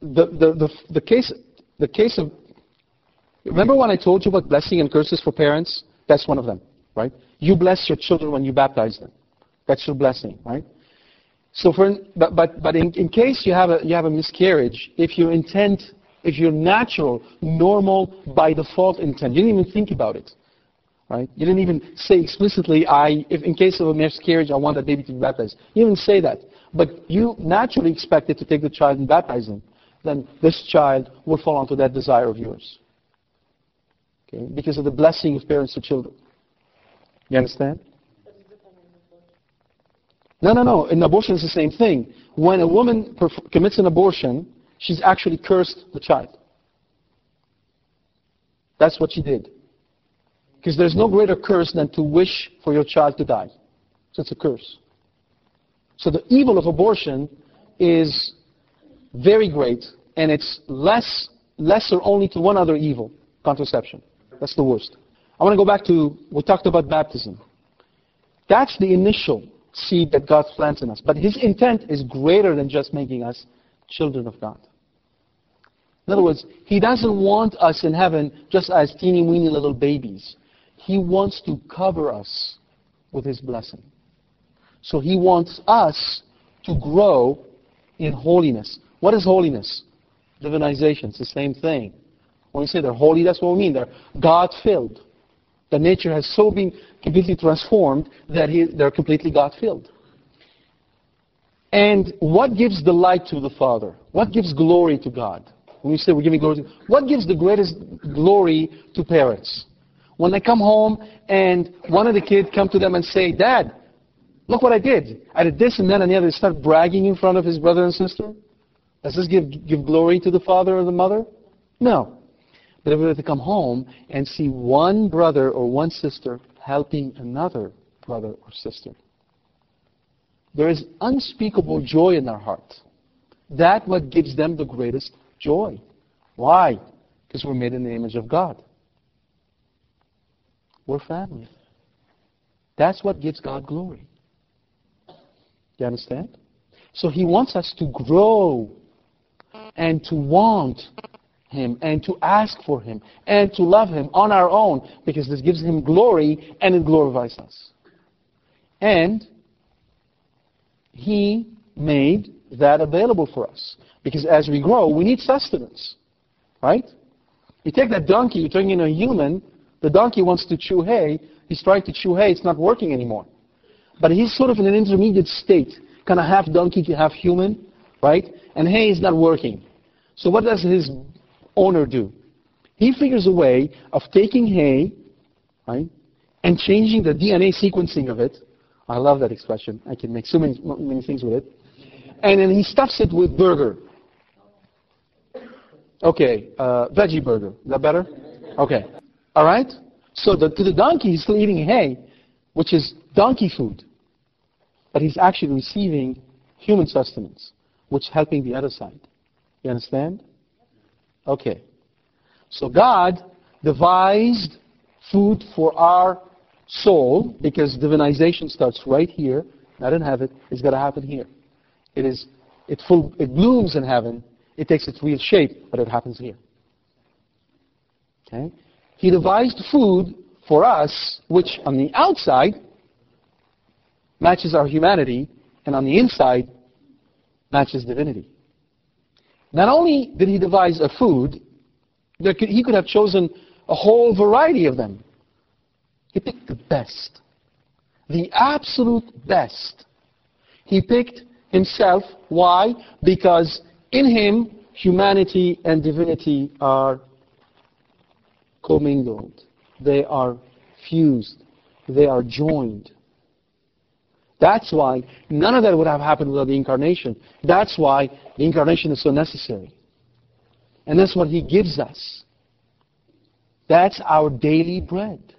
the, the, the, the, case, the case of. Remember when I told you about blessing and curses for parents? That's one of them, right? You bless your children when you baptize them. That's your blessing, right? So for, but, but, but in, in case you have, a, you have a miscarriage, if your intent, if your natural, normal, by default intent, you didn't even think about it, right? You didn't even say explicitly, I, if in case of a miscarriage, I want that baby to be baptized. You didn't say that. But you naturally expected to take the child and baptize him. Then this child will fall onto that desire of yours. Okay? Because of the blessing of parents to children. You understand? No, no, no. In abortion, it's the same thing. When a woman perf- commits an abortion, she's actually cursed the child. That's what she did. Because there's no greater curse than to wish for your child to die. So it's a curse. So the evil of abortion is very great, and it's less, lesser only to one other evil, contraception. That's the worst. I want to go back to, we talked about baptism. That's the initial seed that God plants in us. But his intent is greater than just making us children of God. In other words, he doesn't want us in heaven just as teeny weeny little babies. He wants to cover us with his blessing. So he wants us to grow in holiness. What is holiness? Divinization. It's the same thing. When we say they're holy, that's what we mean. They're God filled. The nature has so been completely transformed that he, they're completely God-filled. And what gives delight to the Father? What gives glory to God? When you say we're giving glory to what gives the greatest glory to parents? When they come home and one of the kids come to them and say, Dad, look what I did. I did this and that and the other. They start bragging in front of his brother and sister. Does this give, give glory to the father or the mother? No. But if they come home and see one brother or one sister helping another brother or sister, there is unspeakable joy in their heart. That what gives them the greatest joy. Why? Because we're made in the image of God. We're family. That's what gives God glory. You understand? So he wants us to grow and to want him and to ask for Him and to love Him on our own because this gives Him glory and it glorifies us. And He made that available for us because as we grow, we need sustenance. Right? You take that donkey, you turn it into a human, the donkey wants to chew hay, he's trying to chew hay, it's not working anymore. But he's sort of in an intermediate state, kind of half donkey, to half human, right? And hay is not working. So what does his owner do? He figures a way of taking hay, right, and changing the DNA sequencing of it. I love that expression. I can make so many, many things with it. And then he stuffs it with burger. Okay, uh, veggie burger. Is that better? Okay. All right? So the, to the donkey, he's still eating hay, which is donkey food. But he's actually receiving human sustenance, which is helping the other side. You understand? Okay. So God devised food for our soul because divinization starts right here, not in heaven. It's got to happen here. It is. It full. It blooms in heaven. It takes its real shape, but it happens here. Okay. He devised food for us, which on the outside matches our humanity, and on the inside matches divinity. Not only did he devise a food, could, he could have chosen a whole variety of them. He picked the best, the absolute best. He picked himself. Why? Because in him, humanity and divinity are commingled. They are fused. They are joined. That's why none of that would have happened without the incarnation. That's why the incarnation is so necessary. And that's what he gives us. That's our daily bread.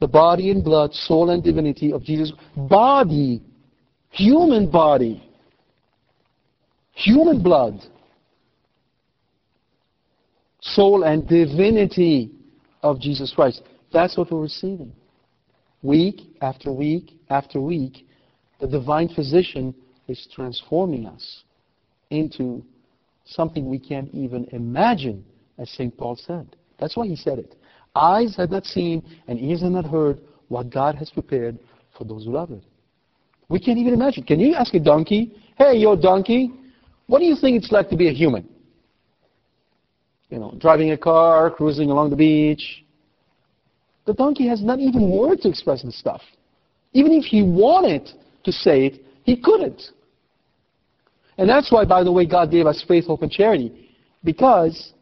The body and blood, soul and divinity of Jesus. Body. Human body. Human blood. Soul and divinity of Jesus Christ. That's what we're receiving. Week after week after week, the divine physician is transforming us into something we can't even imagine, as St. Paul said. That's why he said it. Eyes have not seen and ears have not heard what God has prepared for those who love it. We can't even imagine. Can you ask a donkey, hey, yo, donkey, what do you think it's like to be a human? You know, driving a car, cruising along the beach, the donkey has not even words to express this stuff. Even if he wanted to say it, he couldn't. And that's why, by the way, God gave us faith, hope, and charity. Because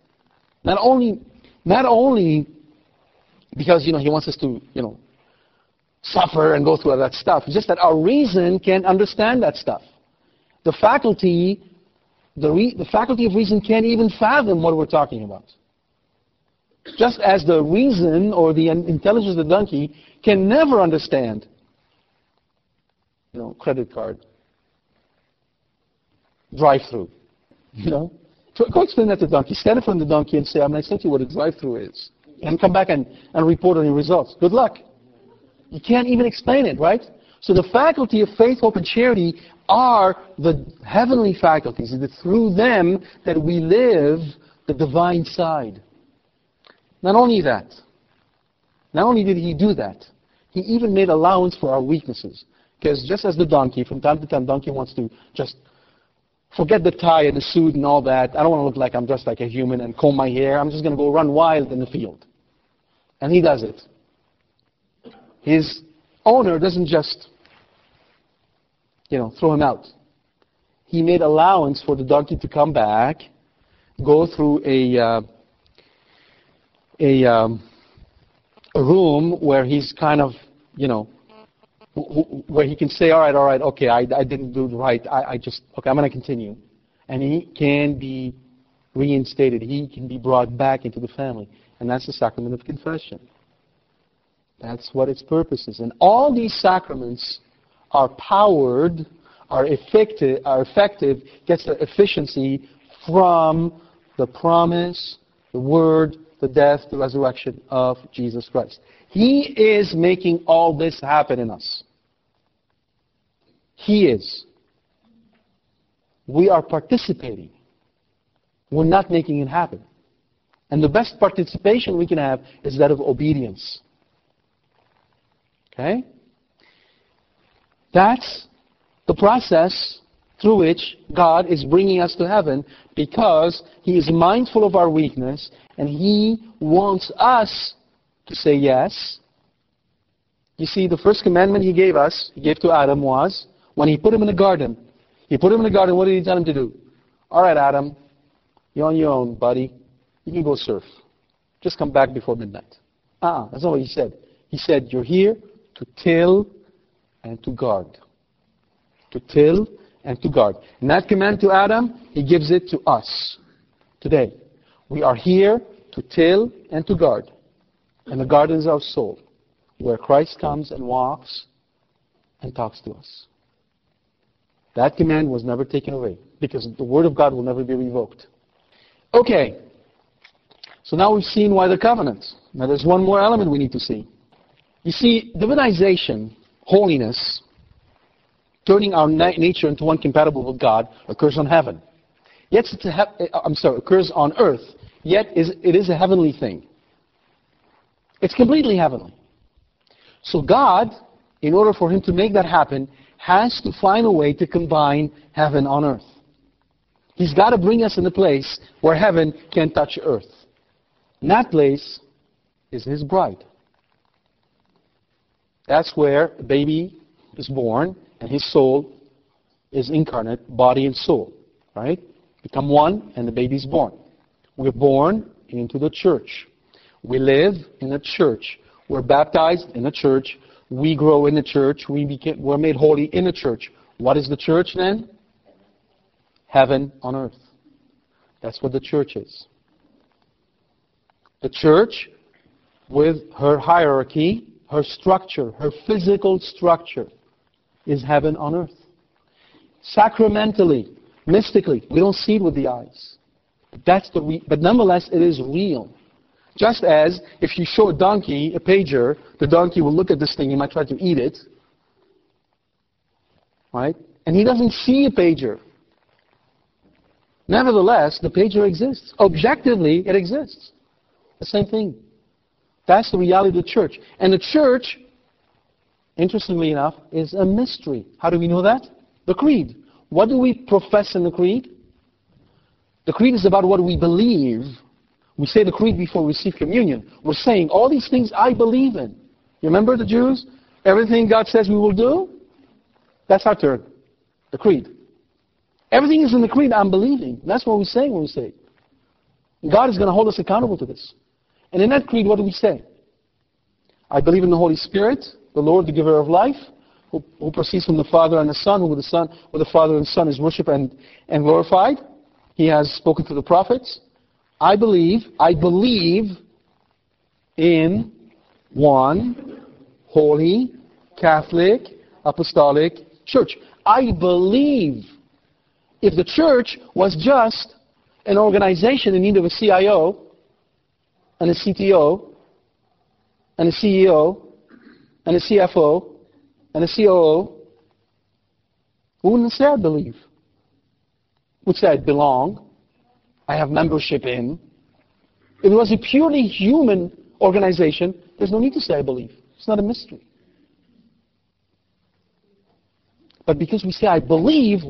not only, not only because, you know, he wants us to, you know, suffer and go through all that stuff. It's just that our reason can't understand that stuff. The faculty, the, re- the faculty of reason can't even fathom what we're talking about. Just as the reason or the intelligence of the donkey can never understand, you know, credit card, drive-through, you know. Go explain that to the donkey. Stand in front of the donkey and say, I'm going to tell you what a drive-through is. And come back and, and report on your results. Good luck. You can't even explain it, right? So the faculty of faith, hope, and charity are the heavenly faculties. It's through them that we live the divine side. Not only that, not only did he do that, he even made allowance for our weaknesses. Because just as the donkey, from time to time, donkey wants to just forget the tie and the suit and all that. I don't want to look like I'm dressed like a human and comb my hair. I'm just going to go run wild in the field. And he does it. His owner doesn't just, you know, throw him out. He made allowance for the donkey to come back, go through a uh, a, um, a room where he's kind of, you know, where he can say, all right, all right, okay, I, I didn't do it right. I, I just, okay, I'm going to continue. And he can be reinstated. He can be brought back into the family. And that's the sacrament of confession. That's what its purpose is. And all these sacraments are powered, are effective, are effective gets their efficiency from the promise, the word, the death, the resurrection of Jesus Christ. He is making all this happen in us. He is. We are participating. We're not making it happen. And the best participation we can have is that of obedience. Okay? That's the process through which God is bringing us to heaven because He is mindful of our weakness and He wants us to say yes. You see, the first commandment He gave us, He gave to Adam was when He put him in the garden. He put him in the garden, what did He tell him to do? All right, Adam, you're on your own, buddy. You can go surf. Just come back before midnight. Ah, uh-uh, that's not what He said. He said, You're here to till and to guard. To till and to guard. And that command to Adam, he gives it to us. today. We are here to till and to guard. And the garden is our soul, where Christ comes and walks and talks to us. That command was never taken away because the Word of God will never be revoked. Okay. So now we've seen why the covenant. Now there's one more element we need to see. You see, divinization, holiness, turning our na- nature into one compatible with God, occurs on heaven. Yet he- eh, I'm sorry, occurs on earth. Yet is, it is a heavenly thing. It's completely heavenly. So God, in order for Him to make that happen, has to find a way to combine heaven on earth. He's got to bring us in a place where heaven can touch earth. And that place is His bride. That's where a baby is born and his soul is incarnate, body and soul. Right? Become one and the baby is born. We're born into the church. We live in a church. We're baptized in a church. We grow in the church. We became, we're made holy in the church. What is the church then? Heaven on earth. That's what the church is. The church, with her hierarchy, her structure, her physical structure, is heaven on earth. Sacramentally, mystically, we don't see it with the eyes. That's the re- but nonetheless, it is real. Just as if you show a donkey a pager, the donkey will look at this thing, he might try to eat it. Right? And he doesn't see a pager. Nevertheless, the pager exists. Objectively, it exists. The same thing. That's the reality of the church. And the church, interestingly enough, is a mystery. How do we know that? The creed. What do we profess in the creed? The creed is about what we believe. We say the creed before we receive communion. We're saying all these things I believe in. You remember the Jews? Everything God says we will do? That's our turn. The creed. Everything is in the creed I'm believing. That's what we say when we say it. God is going to hold us accountable to this. And in that creed, what do we say? I believe in the Holy Spirit, the Lord, the giver of life, who, who proceeds from the Father and the Son, who the Son, with the Father and the Son is worshipped and, and glorified. He has spoken to the prophets. I believe, I believe in one holy, Catholic, apostolic church. I believe. If the church was just an organization in need of a CIO and a CTO and a CEO and a CFO and a COO, wouldn't say I believe. We'd say I belong. I have membership in. If it was a purely human organization, there's no need to say I believe. It's not a mystery. But because we say I believe,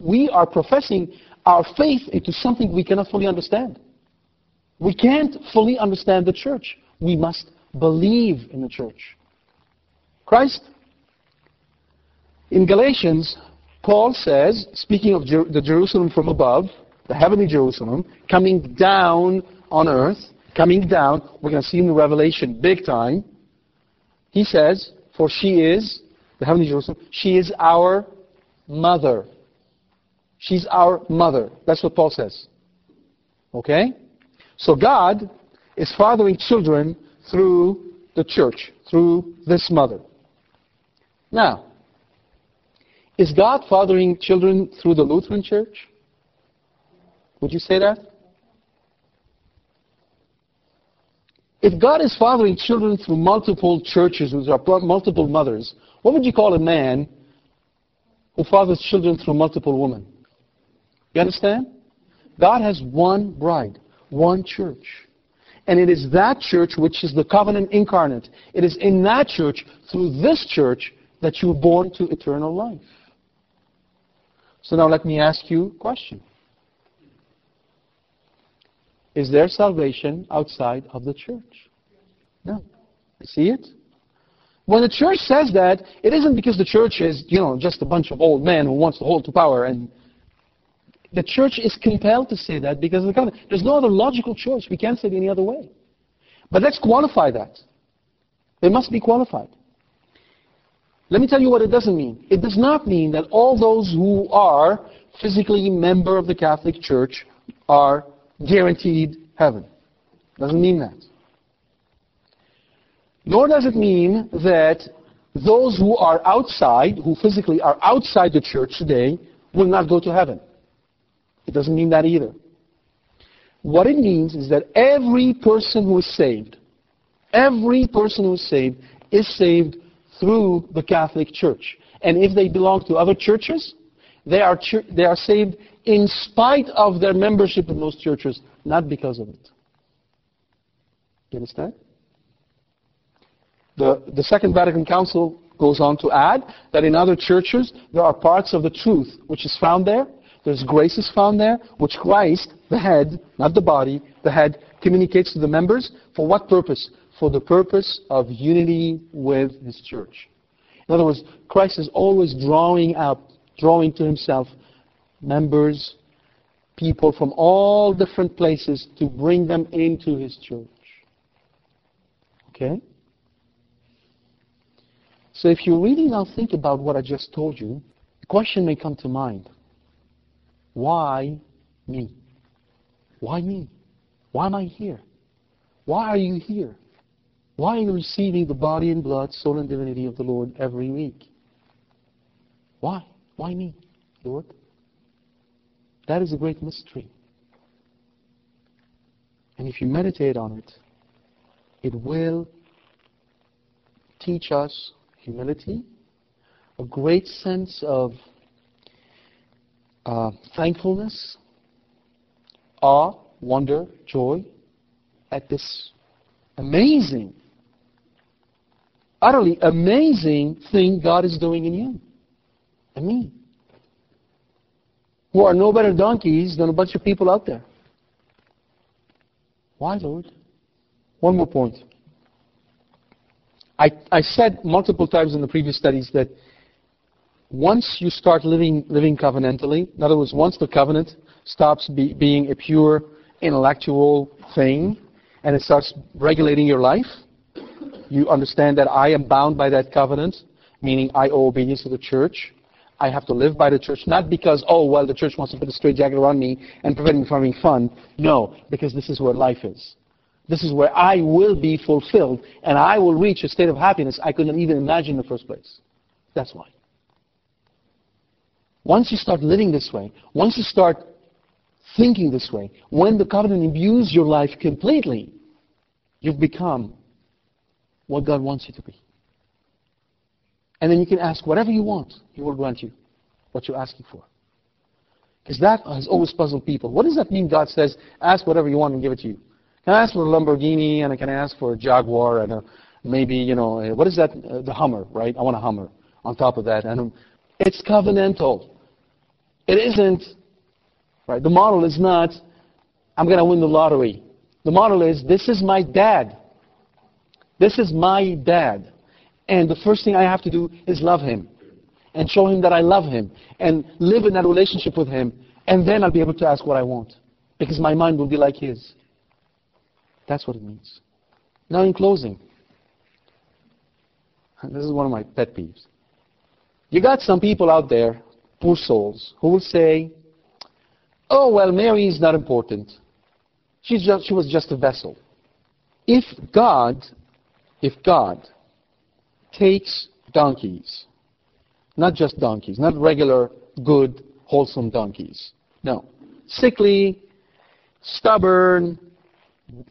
we are professing our faith into something we cannot fully understand. We can't fully understand the church. We must believe in the church. Christ. In Galatians, Paul says, speaking of Jer- the Jerusalem from above, the heavenly Jerusalem, coming down on earth, coming down, we're going to see in the Revelation big time. He says, For she is, the heavenly Jerusalem, she is our mother. She's our mother. That's what Paul says. Okay? So God is fathering children through the church, through this mother. Now, is God fathering children through the Lutheran Church? Would you say that? If God is fathering children through multiple churches with multiple mothers, what would you call a man who fathers children through multiple women? You understand? God has one bride, one church. And it is that church which is the covenant incarnate. It is in that church, through this church, that you were born to eternal life. So now let me ask you a question. Is there salvation outside of the church? No. See it? When the church says that, it isn't because the church is, you know, just a bunch of old men who wants to hold to power and the church is compelled to say that because of the covenant. There's no other logical choice. We can't say it any other way. But let's qualify that. They must be qualified. Let me tell you what it doesn't mean. It does not mean that all those who are physically member of the Catholic Church are guaranteed heaven. Doesn't mean that. Nor does it mean that those who are outside, who physically are outside the church today, will not go to heaven. It doesn't mean that either. What it means is that every person who is saved, every person who is saved, is saved through the Catholic Church. And if they belong to other churches, they are, they are saved in spite of their membership in those churches, not because of it. You understand? The, the Second Vatican Council goes on to add that in other churches there are parts of the truth which is found there. There's graces found there, which Christ, the head, not the body, the head, communicates to the members. For what purpose? For the purpose of unity with his church. In other words, Christ is always drawing out, drawing to himself members, people from all different places to bring them into his church. Okay? So if you really now think about what I just told you, the question may come to mind. Why me? Why me? Why am I here? Why are you here? Why are you receiving the body and blood, soul and divinity of the Lord every week? Why? Why me, Lord? That is a great mystery. And if you meditate on it, it will teach us humility, a great sense of uh, thankfulness, awe, wonder, joy at this amazing, utterly amazing thing God is doing in you and me, who are no better donkeys than a bunch of people out there. Why, Lord? One more point. I, I said multiple times in the previous studies that once you start living, living covenantally, in other words, once the covenant stops be, being a pure intellectual thing and it starts regulating your life, you understand that I am bound by that covenant, meaning I owe obedience to the church. I have to live by the church, not because, oh, well, the church wants to put a straitjacket around me and prevent me from having fun. No, because this is where life is. This is where I will be fulfilled and I will reach a state of happiness I couldn't even imagine in the first place. That's why. Once you start living this way, once you start thinking this way, when the covenant imbues your life completely, you've become what God wants you to be. And then you can ask whatever you want, He will grant you what you're asking for. Because that has always puzzled people. What does that mean God says, ask whatever you want and give it to you? Can I ask for a Lamborghini and I can ask for a Jaguar and a, maybe, you know, what is that? Uh, the Hummer, right? I want a Hummer on top of that. And um, it's covenantal. It isn't, right? The model is not, I'm going to win the lottery. The model is, this is my dad. This is my dad. And the first thing I have to do is love him and show him that I love him and live in that relationship with him. And then I'll be able to ask what I want because my mind will be like his. That's what it means. Now, in closing, this is one of my pet peeves. You got some people out there, poor souls, who will say, oh, well, Mary is not important. She's just, she was just a vessel. If God, if God takes donkeys, not just donkeys, not regular, good, wholesome donkeys, no, sickly, stubborn,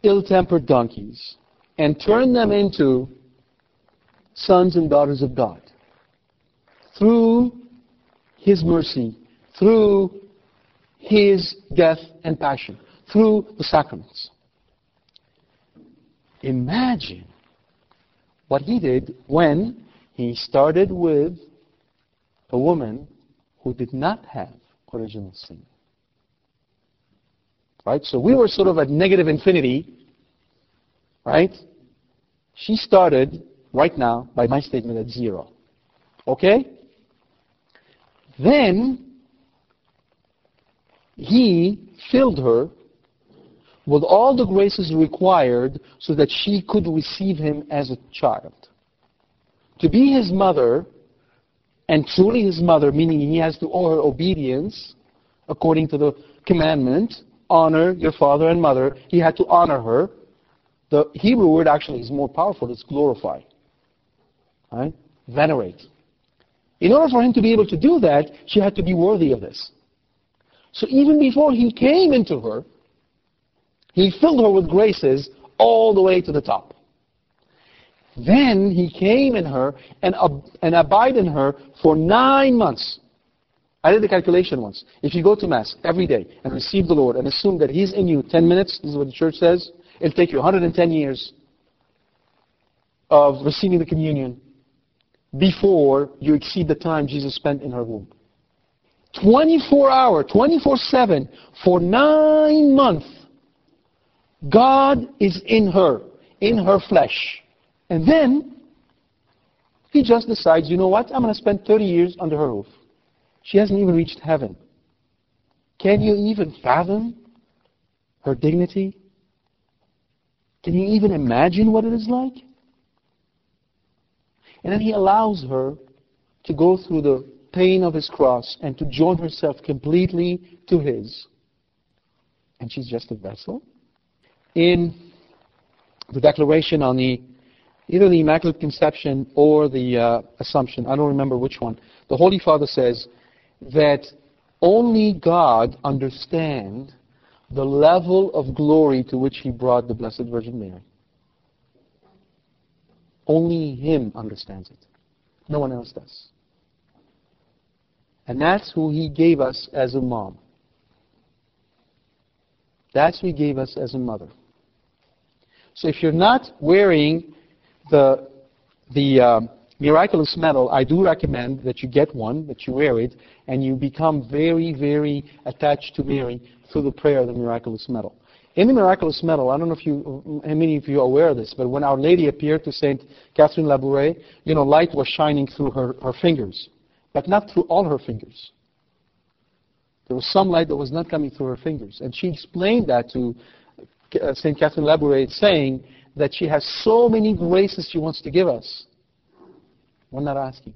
ill-tempered donkeys and turn them into sons and daughters of God through His mercy, through His death and passion, through the sacraments. Imagine what He did when He started with a woman who did not have original sin. Right? So we were sort of at negative infinity. Right? She started right now by my statement at zero. Okay? Then he filled her with all the graces required so that she could receive him as a child. To be his mother, and truly his mother, meaning he has to owe her obedience according to the commandment, honor your father and mother. He had to honor her. The Hebrew word actually is more powerful. It's glorify. Right? Venerate. In order for him to be able to do that, she had to be worthy of this. So even before he came into her, he filled her with graces all the way to the top. Then he came in her and, uh, and abide in her for nine months. I did the calculation once. If you go to Mass every day and receive the Lord and assume that He's in you 10 minutes, this is what the church says, it'll take you 110 years of receiving the communion before you exceed the time Jesus spent in her womb. 24 hour, 24 7, for nine months, God is in her, in her flesh. And then, he just decides, you know what, I'm going to spend 30 years under her roof. She hasn't even reached heaven. Can you even fathom her dignity? Can you even imagine what it is like? And then he allows her to go through the pain of his cross and to join herself completely to his. And she's just a vessel. In the declaration on the either the Immaculate Conception or the uh, Assumption, I don't remember which one, the Holy Father says that only God understands the level of glory to which he brought the Blessed Virgin Mary. Only Him understands it. No one else does. And that's who He gave us as a mom. That's who He gave us as a mother. So if you're not wearing the, the um, miraculous medal, I do recommend that you get one, that you wear it, and you become very, very attached to Mary through the prayer of the miraculous medal. In the miraculous medal, I don't know if you, how many of you are aware of this, but when Our Lady appeared to Saint Catherine Labouré, you know, light was shining through her, her fingers, but not through all her fingers. There was some light that was not coming through her fingers, and she explained that to uh, Saint Catherine Labouré, saying that she has so many graces she wants to give us. We're not asking.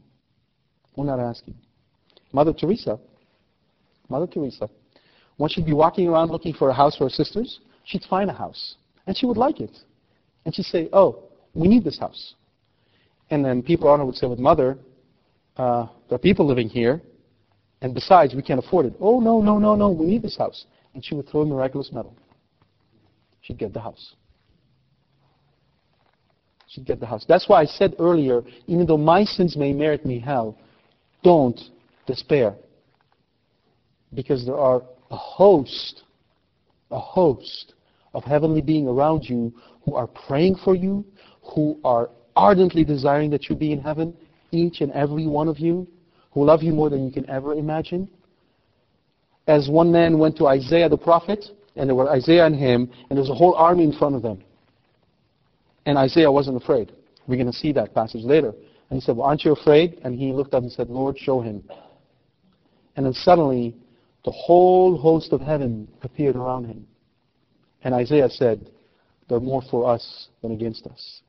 We're not asking. Mother Teresa, Mother Teresa, when she'd be walking around looking for a house for her sisters, she'd find a house. And she would like it. And she'd say, oh, we need this house. And then people around her would say, with mother, uh, there are people living here, and besides, we can't afford it. Oh, no, no, no, no, we need this house. And she would throw a miraculous medal. She'd get the house. She'd get the house. That's why I said earlier, even though my sins may merit me hell, don't despair. Because there are a host, a host of heavenly beings around you who are praying for you, who are ardently desiring that you be in heaven, each and every one of you, who love you more than you can ever imagine. As one man went to Isaiah the prophet, and there were Isaiah and him, and there was a whole army in front of them. And Isaiah wasn't afraid. We're going to see that passage later. And he said, Well, aren't you afraid? And he looked up and said, Lord, show him. And then suddenly the whole host of heaven appeared around him. And Isaiah said, They're more for us than against us.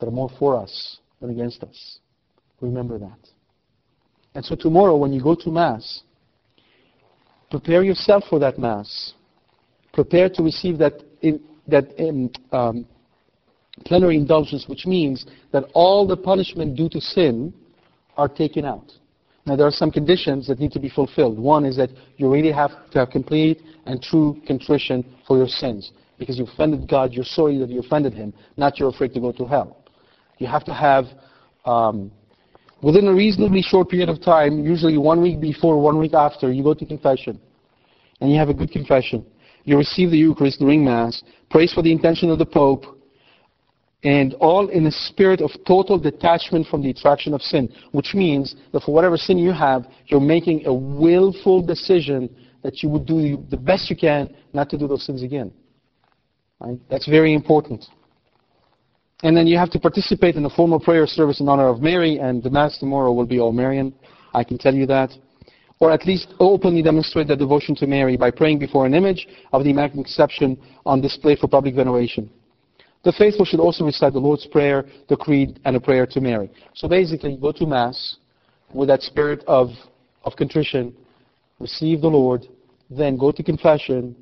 They're more for us than against us. Remember that. And so tomorrow, when you go to Mass, prepare yourself for that Mass. Prepare to receive that, in, that in, um, plenary indulgence, which means that all the punishment due to sin are taken out. Now, there are some conditions that need to be fulfilled. One is that you really have to have complete and true contrition for your sins. Because you offended God, you're sorry that you offended Him, not you're afraid to go to hell. You have to have, um, within a reasonably short period of time, usually one week before, one week after, you go to confession. And you have a good confession. You receive the Eucharist during Mass, praise for the intention of the Pope, and all in a spirit of total detachment from the attraction of sin, which means that for whatever sin you have, you're making a willful decision that you would do the best you can not to do those sins again. Right? That's very important. And then you have to participate in a formal prayer service in honor of Mary, and the Mass tomorrow will be all Marian. I can tell you that. Or at least openly demonstrate their devotion to Mary by praying before an image of the Immaculate Conception on display for public veneration. The faithful should also recite the Lord's Prayer, the Creed, and a prayer to Mary. So basically, go to Mass with that spirit of, of contrition, receive the Lord, then go to confession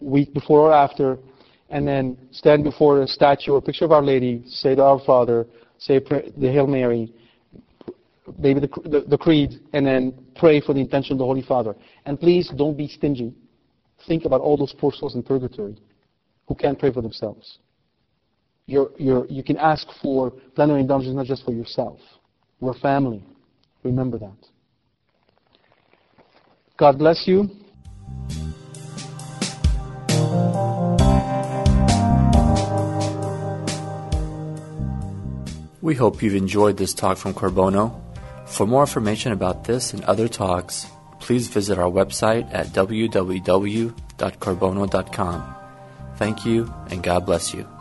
week before or after, and then stand before a statue or picture of Our Lady, say the Our Father, say the Hail Mary, maybe the, the, the creed, and then pray for the intention of the Holy Father. And please don't be stingy. Think about all those poor souls in purgatory who can't pray for themselves. You're, you're, you can ask for plenary indulgence not just for yourself. We're family. Remember that. God bless you. We hope you've enjoyed this talk from Corbono. For more information about this and other talks, please visit our website at www.carbono.com. Thank you, and God bless you.